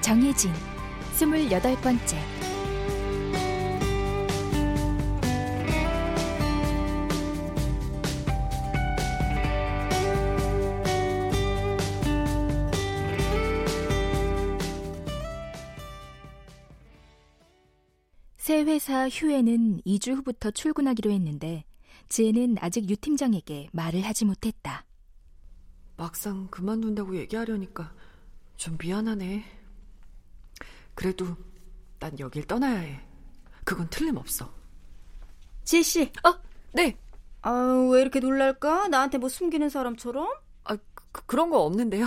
정혜진 스물여덟 번째 새 회사 휴에는 2주 후부터 출근하기로 했는데 지혜는 아직 유 팀장에게 말을 하지 못했다. 막상 그만둔다고 얘기하려니까 좀 미안하네. 그래도 난 여길 떠나야 해. 그건 틀림없어. 지혜 씨. 어, 네. 아, 왜 이렇게 놀랄까? 나한테 뭐 숨기는 사람처럼? 아, 그, 그런 거 없는데요.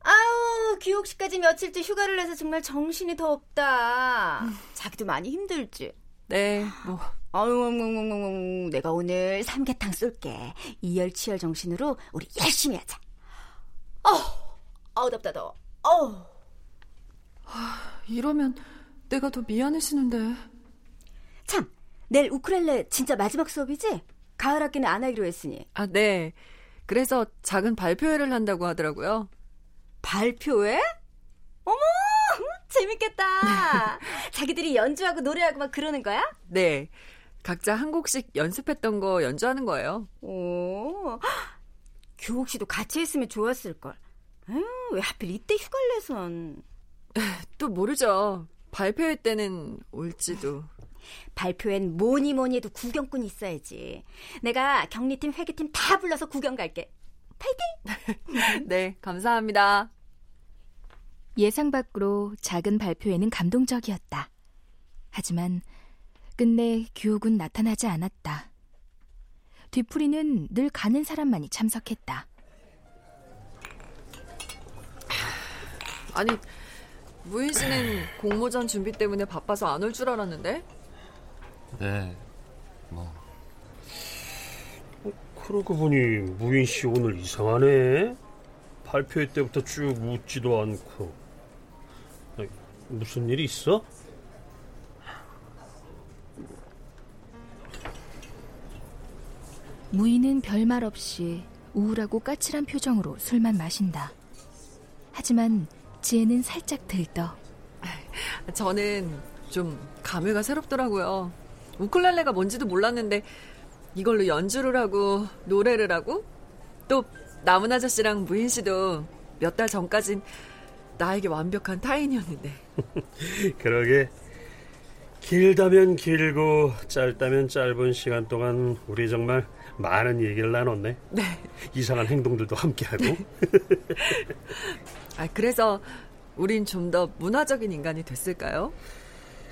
아우, 귀옥 씨까지 며칠째 휴가를 내서 정말 정신이 더 없다. 자기도 많이 힘들지? 네, 뭐. 아유, 내가 오늘 삼계탕 쏠게. 이열치열 정신으로 우리 열심히 하자. 어우, 아우, 덥다, 더워. 어우. 아, 이러면 내가 더 미안해지는데. 참, 내일 우크렐레 진짜 마지막 수업이지? 가을 학기는 안 하기로 했으니. 아, 네. 그래서 작은 발표회를 한다고 하더라고요. 발표회? 어머, 재밌겠다. 자기들이 연주하고 노래하고 막 그러는 거야? 네. 각자 한 곡씩 연습했던 거 연주하는 거예요. 오, 교옥 씨도 같이 했으면 좋았을 걸. 에휴, 왜 하필 이때 휴가를 내선. 또 모르죠. 발표회 때는 올지도. 발표엔 뭐니 뭐니 해도 구경꾼이 있어야지. 내가 격리팀, 회계팀 다 불러서 구경 갈게. 파이팅! 네, 감사합니다. 예상 밖으로 작은 발표회는 감동적이었다. 하지만 끝내 규옥은 나타나지 않았다. 뒤풀이는 늘 가는 사람만이 참석했다. 아니, 무인 씨는 공모전 준비 때문에 바빠서 안 올 줄 알았는데? 네, 뭐. 어, 그러고 보니 무인 씨 오늘 이상하네. 발표회 때부터 쭉 웃지도 않고. 아니, 무슨 일이 있어? 무인은 별말 없이 우울하고 까칠한 표정으로 술만 마신다. 하지만 지혜는 살짝 들떠. 저는 좀 감회가 새롭더라고요. 우클렐레가 뭔지도 몰랐는데 이걸로 연주를 하고 노래를 하고 또 남은 아저씨랑 무인 씨도 몇 달 전까진 나에게 완벽한 타인이었는데. 그러게 길다면 길고 짧다면 짧은 시간 동안 우리 정말 많은 얘기를 나눴네. 네. 이상한 행동들도 함께하고. 아, 그래서 우린 좀 더 문화적인 인간이 됐을까요?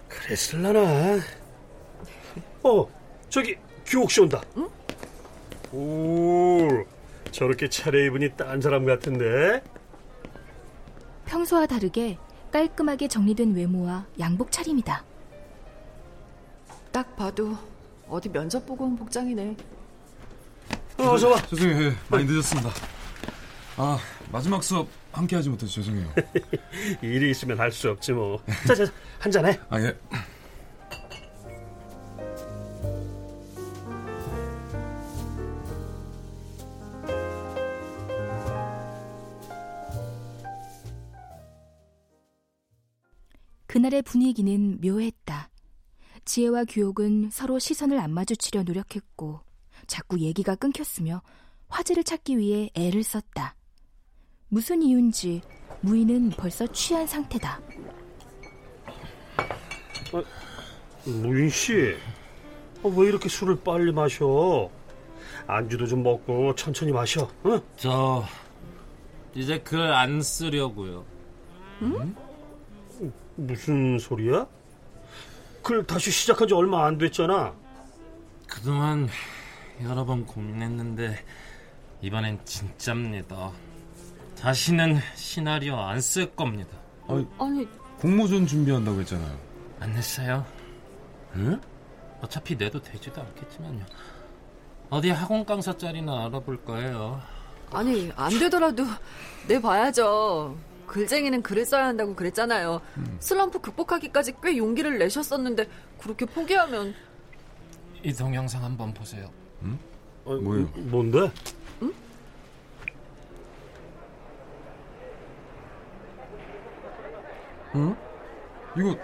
그랬을라나. 어, 저기 규옥 씨 온다. 응? 오, 저렇게 차려입으니 딴 사람 같은데. 평소와 다르게 깔끔하게 정리된 외모와 양복 차림이다. 딱 봐도 어디 면접 보고 온 복장이네. 어, 어서 와. 죄송해요. 예, 많이 늦었습니다. 아, 마지막 수업 함께 하지 못해서 죄송해요. 일이 있으면 할 수 없지 뭐. 자, 자, 한 잔 해. 아, 예. 그날의 분위기는 묘했다. 지혜와 규옥은 서로 시선을 안 마주치려 노력했고 자꾸 얘기가 끊겼으며 화제를 찾기 위해 애를 썼다. 무슨 이유인지 무인은 벌써 취한 상태다. 어, 무인 씨, 어, 왜 이렇게 술을 빨리 마셔? 안주도 좀 먹고 천천히 마셔. 응? 저 이제 글 안 쓰려고요. 응? 무슨 소리야? 글 다시 시작한 지 얼마 안 됐잖아. 그동안 여러 번 고민했는데 이번엔 진짜입니다. 다시는 시나리오 안 쓸 겁니다. 아니, 아니, 공모전 준비한다고 했잖아요. 안 냈어요. 응? 어차피 내도 되지도 않겠지만요. 어디 학원 강사 자리나 알아볼 거예요. 아니, 안 되더라도 내 봐야죠. 글쟁이는 글을 써야 한다고 그랬잖아요. 슬럼프 극복하기까지 꽤 용기를 내셨었는데 그렇게 포기하면 이 동영상 한번 보세요. 어, 뭐예요? 뭔데? 응? 이거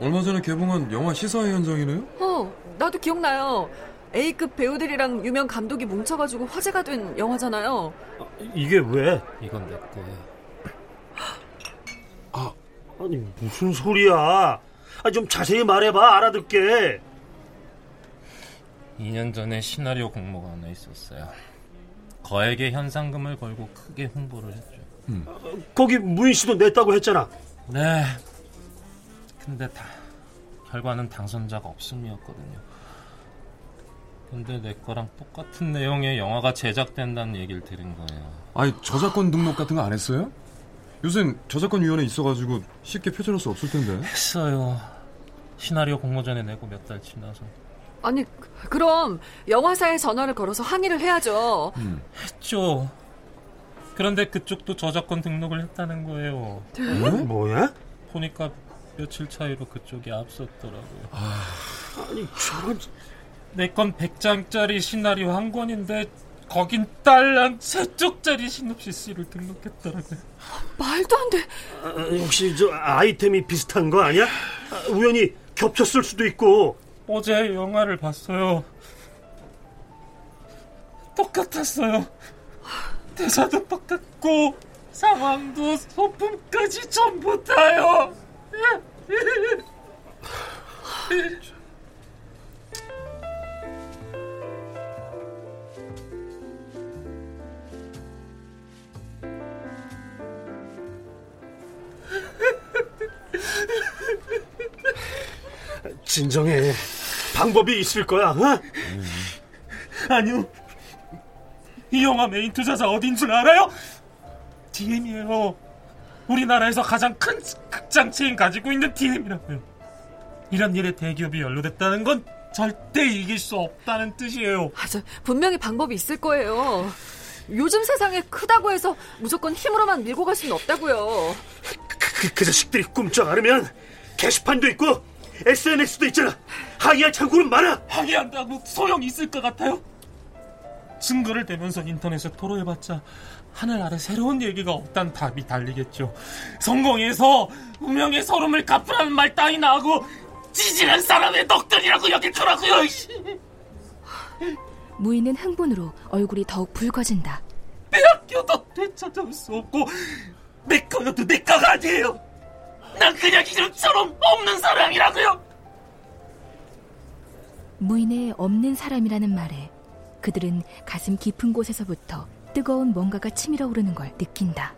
얼마 전에 개봉한 영화 시사회 현장이네요? 어, 나도 기억나요. A급 배우들이랑 유명 감독이 뭉쳐가지고 화제가 된 영화잖아요. 이게 왜? 이건 내 거예요. 아니 무슨 소리야? 아, 좀 자세히 말해봐 알아듣게. 2년 전에 시나리오 공모가 하나 있었어요. 거액의 현상금을 걸고 크게 홍보를 했죠. 거기 무인 씨도 냈다고 했잖아. 네. 근데 다 결과는 당선자가 없음이었거든요. 근데 내 거랑 똑같은 내용의 영화가 제작된다는 얘기를 들은 거예요. 아니 저작권 등록 같은 거 안 했어요? 요샌 저작권 위원회 있어가지고 쉽게 표절할 수 없을 텐데. 했어요. 시나리오 공모전에 내고 몇 달 지나서 아니, 그- 그럼 영화사에 전화를 걸어서 항의를 해야죠. 했죠. 그런데 그쪽도 저작권 등록을 했다는 거예요. 뭐야? 보니까 며칠 차이로 그쪽이 앞섰더라고요. 아니 저런 내건 100장짜리 시나리오 한 권인데 거긴 딸랑 세 쪽짜리 시놉시스를 등록했더라고요. 말도 안 돼. 아, 혹시 저 아이템이 비슷한 거 아니야? 아, 우연히 겹쳤을 수도 있고. 어제 영화를 봤어요. 똑같았어요. 대사도 똑같고 상황도 소품까지 전부 다요. 진정해. 방법이 있을 거야. 어? 아니요. 이 영화 메인 투자자 어딘 줄 알아요? DM이에요. 우리나라에서 가장 큰 극장 체인 가지고 있는 DM이라고요. 이런 일에 대기업이 연루됐다는 건 절대 이길 수 없다는 뜻이에요. 아, 저 분명히 방법이 있을 거예요. 요즘 세상에 크다고 해서 무조건 힘으로만 밀고 갈 수는 없다고요. 그, 그 자식들이 꿈쩍 않으면 게시판도 있고 SNS도 있잖아. 항의할 창구는 많아. 항의한다고 소용 있을 것 같아요? 증거를 대면서 인터넷에 토로해봤자 하늘 아래 새로운 얘기가 없단 답이 달리겠죠. 성공해서 운명의 서름을 갚으라는 말 따위 나 하고 찌질한 사람의 넋들이라고 여기더라고요. 무인은 흥분으로 얼굴이 더욱 붉어진다. 빼앗겨도 되찾아올 수 없고 내 거여도 내 거가 아니에요. 난 그냥 이름처럼 없는 사람이라고요. 무인의 없는 사람이라는 말에 그들은 가슴 깊은 곳에서부터 뜨거운 뭔가가 치밀어 오르는 걸 느낀다.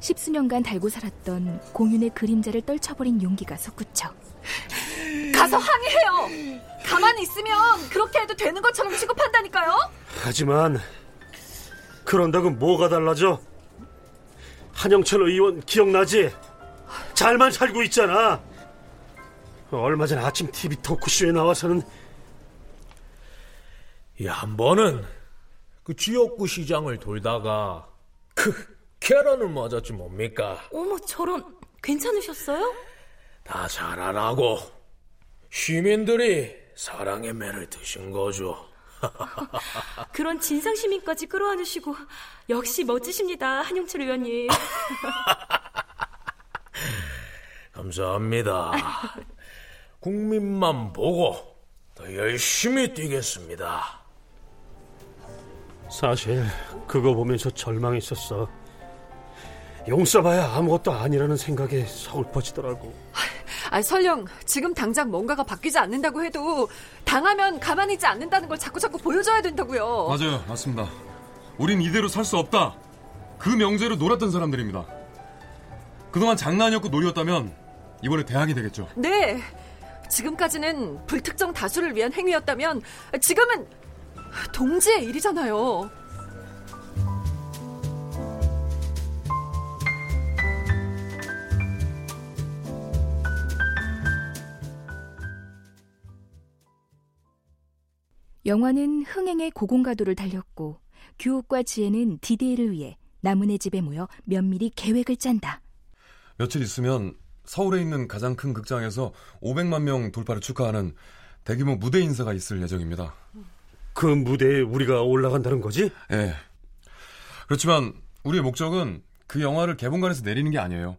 십수년간 달고 살았던 공윤의 그림자를 떨쳐버린 용기가 솟구쳐 가서 항의해요. 가만히 있으면 그렇게 해도 되는 것처럼 취급한다니까요. 하지만 그런다고 뭐가 달라져? 한영철 의원 기억나지? 잘만 살고 있잖아. 얼마 전 아침 TV 토크쇼에 나와서는 이한 번은 그 지역구 시장을 돌다가 그 계란을 맞았지 뭡니까? 어머 저런 괜찮으셨어요? 다 잘하라고 시민들이 사랑의 매를 드신 거죠. 그런 진상 시민까지 끌어안으시고 역시 멋지십니다 한용철 의원님. 감사합니다. 국민만 보고 더 열심히 뛰겠습니다. 사실 그거 보면서 절망했었어. 용서봐야 아무것도 아니라는 생각에 서글퍼지더라고. 아, 설령 지금 당장 뭔가가 바뀌지 않는다고 해도 당하면 가만히 있지 않는다는 걸 자꾸 자꾸 보여줘야 된다고요. 맞아요, 맞습니다. 우린 이대로 살 수 없다. 그 명제로 놀았던 사람들입니다. 그동안 장난이었고 놀이였다면 이번에 대학이 되겠죠. 네. 지금까지는 불특정 다수를 위한 행위였다면 지금은 동지의 일이잖아요. 영화는 흥행의 고공가도를 달렸고 규옥과 지혜는 디데이를 위해 남은의 집에 모여 면밀히 계획을 짠다. 며칠 있으면 서울에 있는 가장 큰 극장에서 500만 명 돌파를 축하하는 대규모 무대 인사가 있을 예정입니다. 음. 그 무대에 우리가 올라간다는 거지? 예. 그렇지만 우리의 목적은 그 영화를 개봉관에서 내리는 게 아니에요.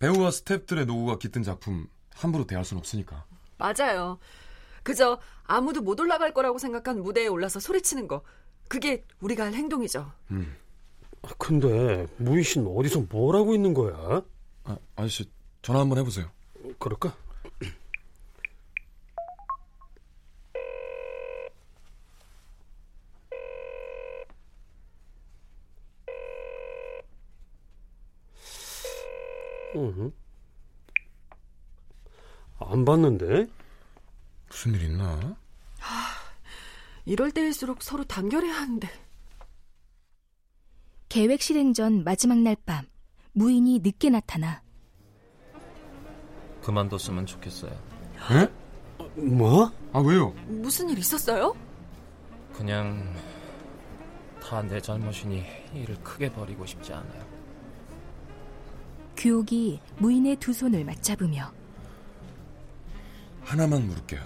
배우와 스탭들의 노고가 깃든 작품 함부로 대할 순 없으니까. 맞아요. 그저 아무도 못 올라갈 거라고 생각한 무대에 올라서 소리치는 거. 그게 우리가 할 행동이죠. 음. 근데 씨는 어디서 뭘 하고 있는 거야? 아, 아저씨 전화 한번 해보세요. 그럴까? 응. 안 봤는데? 무슨 일 있나? 이럴 때일수록 서로 단결해야 하는데. 계획 실행 전 마지막 날 밤, 무인이 늦게 나타나. 그만뒀으면 좋겠어요. 에? 뭐? 아 왜요? 무슨 일 있었어요? 그냥 다 내 잘못이니 일을 크게 벌이고 싶지 않아요. 규옥이 무인의 두 손을 맞잡으며 하나만 물을게요.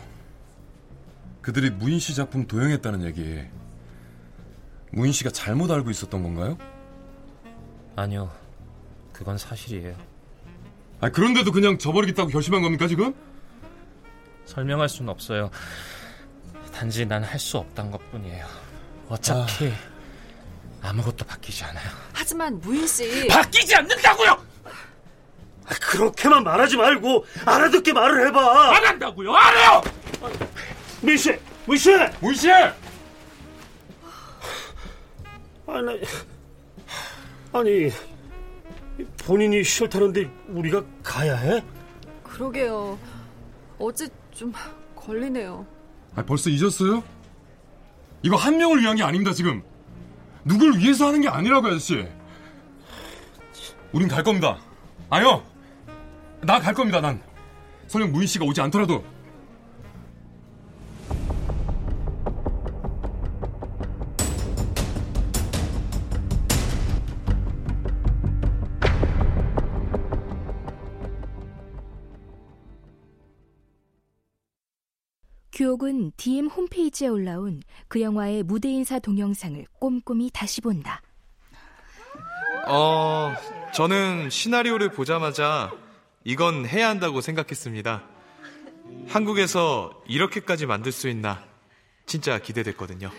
그들이 무인 씨 작품 도용했다는 얘기 무인 씨가 잘못 알고 있었던 건가요? 아니요, 그건 사실이에요. 아 그런데도 그냥 저버리겠다고 결심한 겁니까 지금? 설명할 수는 없어요. 단지 난 할 수 없단 것 뿐이에요. 어차피 아... 무것도 바뀌지 않아요. 하지만 무인 씨 바뀌지 않는다고요. 아, 그렇게만 말하지 말고 알아듣게 말을 해봐. 안 한다고요. 알아요. 무인 씨, 무인 씨. 무인 씨! 아니, 아니 본인이 싫다는데 우리가 가야 해? 그러게요. 어제 좀 걸리네요. 아 벌써 잊었어요? 이거 한 명을 위한 게 아닙니다 지금. 누굴 위해서 하는 게 아니라고 아저씨. 우린 갈 겁니다. 아요. 나 갈 겁니다 난. 설령 무인 씨가 오지 않더라도. 규옥은 DM 홈페이지에 올라온 그 영화의 무대 인사 동영상을 꼼꼼히 다시 본다. 어, 저는 시나리오를 보자마자 이건 해야 한다고 생각했습니다. 한국에서 이렇게까지 만들 수 있나 진짜 기대됐거든요.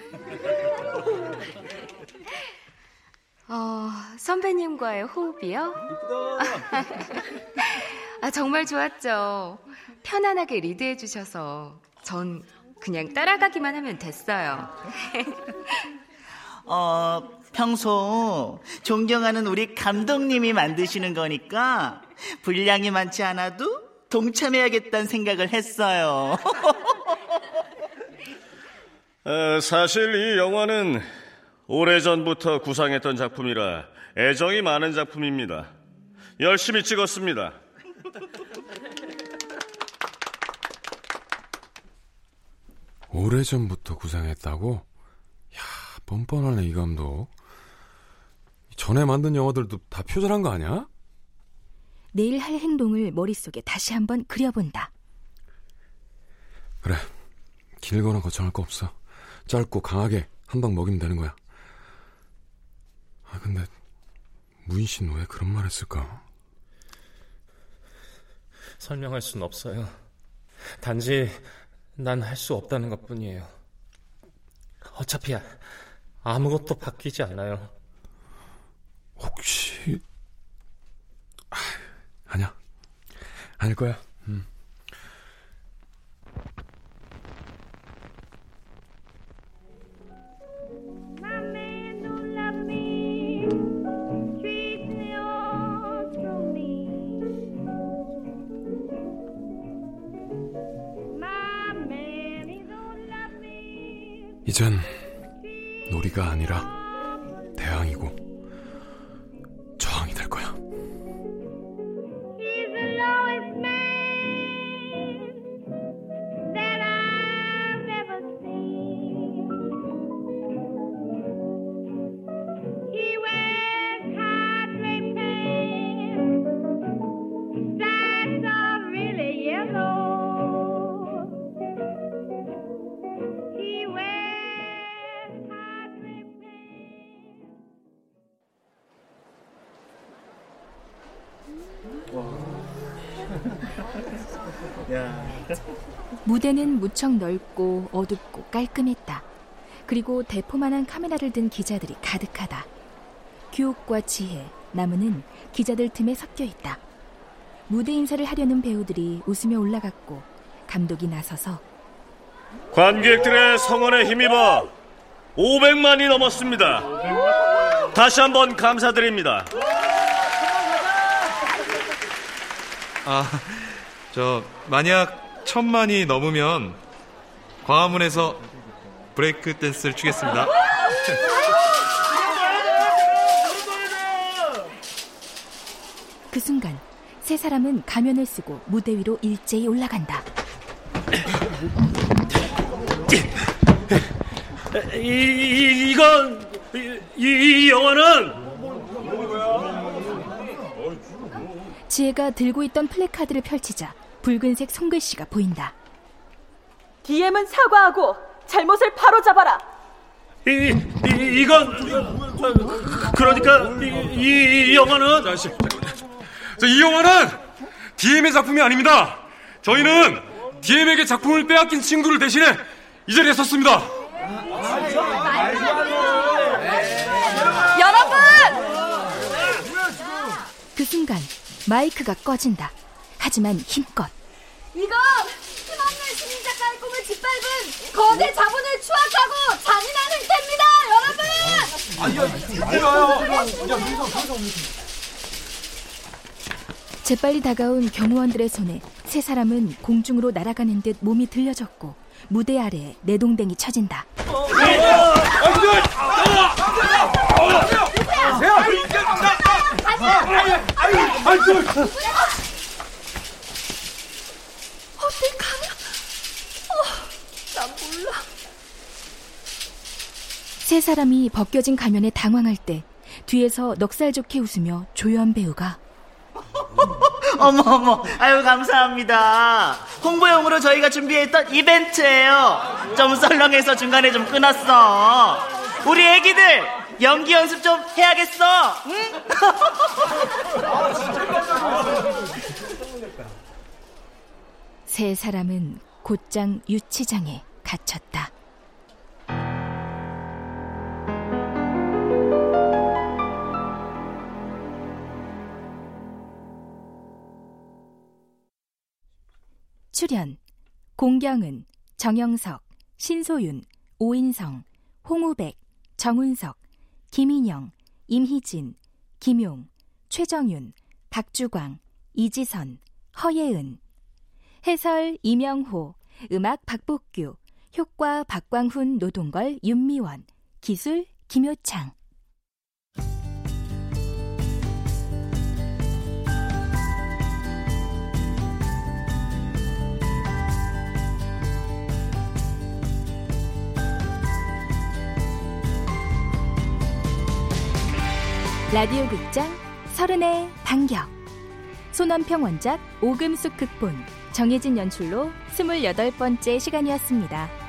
어, 선배님과의 호흡이요? 아, 정말 좋았죠. 편안하게 리드해 주셔서 전 그냥 따라가기만 하면 됐어요. 어, 평소 존경하는 우리 감독님이 만드시는 거니까 분량이 많지 않아도 동참해야겠다는 생각을 했어요. 어, 사실 이 영화는 오래전부터 구상했던 작품이라 애정이 많은 작품입니다. 열심히 찍었습니다. 오래전부터 구상했다고? 야, 뻔뻔하네 이 감독. 전에 만든 영화들도 다 표절한 거 아니야? 내일 할 행동을 머릿속에 다시 한번 그려본다. 그래. 길거나 거창할 거 없어. 짧고 강하게 한 방 먹이면 되는 거야. 아, 근데 무인 씨는 왜 그런 말 했을까? 설명할 수는 없어요. 단지 난 할 수 없다는 것 뿐이에요. 어차피 아무것도 바뀌지 않아요. 혹시 아, 아니야 아닐 거야. 음. 이젠 놀이가 아니라 무대는 무척 넓고 어둡고 깔끔했다. 그리고 대포만한 카메라를 든 기자들이 가득하다. 규옥과 지혜, 나무는 기자들 틈에 섞여 있다. 무대 인사를 하려는 배우들이 웃으며 올라갔고 감독이 나서서 관객들의 성원에 힘입어 500만이 넘었습니다. 다시 한번 감사드립니다. 아, 저 만약 천만이 넘으면 광화문에서 브레이크 댄스를 추겠습니다. 그 순간 세 사람은 가면을 쓰고 무대 위로 일제히 올라간다. 이, 이 이건 이, 이 영화는 지혜가 들고 있던 플래카드를 펼치자 붉은색 손글씨가 보인다. DM은 사과하고 잘못을 바로잡아라. 이, 이 이건 그러니까 이, 이 영화는 자, 이 영화는 DM의 작품이 아닙니다. 저희는 DM에게 작품을 빼앗긴 친구를 대신해 이 자리에 섰습니다. 여러분! 그 순간 마이크가 꺼진다. 하지만 힘껏 이건 힘없는 시민 작가의 꿈을 짓밟은 거대 자본을 추악하고 잔인한 행태입니다, 여러분! 재빨리 다가온 경호원들의 손에 세 사람은 공중으로 날아가는 듯 몸이 들려졌고 무대 아래에 내동댕이 쳐진다. 어딜 가면? 어, 난 몰라. 세 사람이 벗겨진 가면에 당황할 때 뒤에서 넉살 좋게 웃으며 조연 배우가 어머 어머 아유 감사합니다 홍보용으로 저희가 준비했던 이벤트예요 좀 썰렁해서 중간에 좀 끊었어 우리 애기들 연기 연습 좀 해야겠어 응? 세 사람은 곧장 유치장에 갇혔다. 출연 공경은, 정영석, 신소윤, 오인성, 홍우백, 정운석, 김인영, 임희진, 김용, 최정윤, 박주광, 이지선, 허예은. 해설 이명호, 음악 박복규, 효과 박광훈, 노동걸, 윤미원, 기술 김효창 라디오 극장 서른의 반격 손원평 원작 오금숙 극본 정혜진 연출로 스물여덟 번째 시간이었습니다.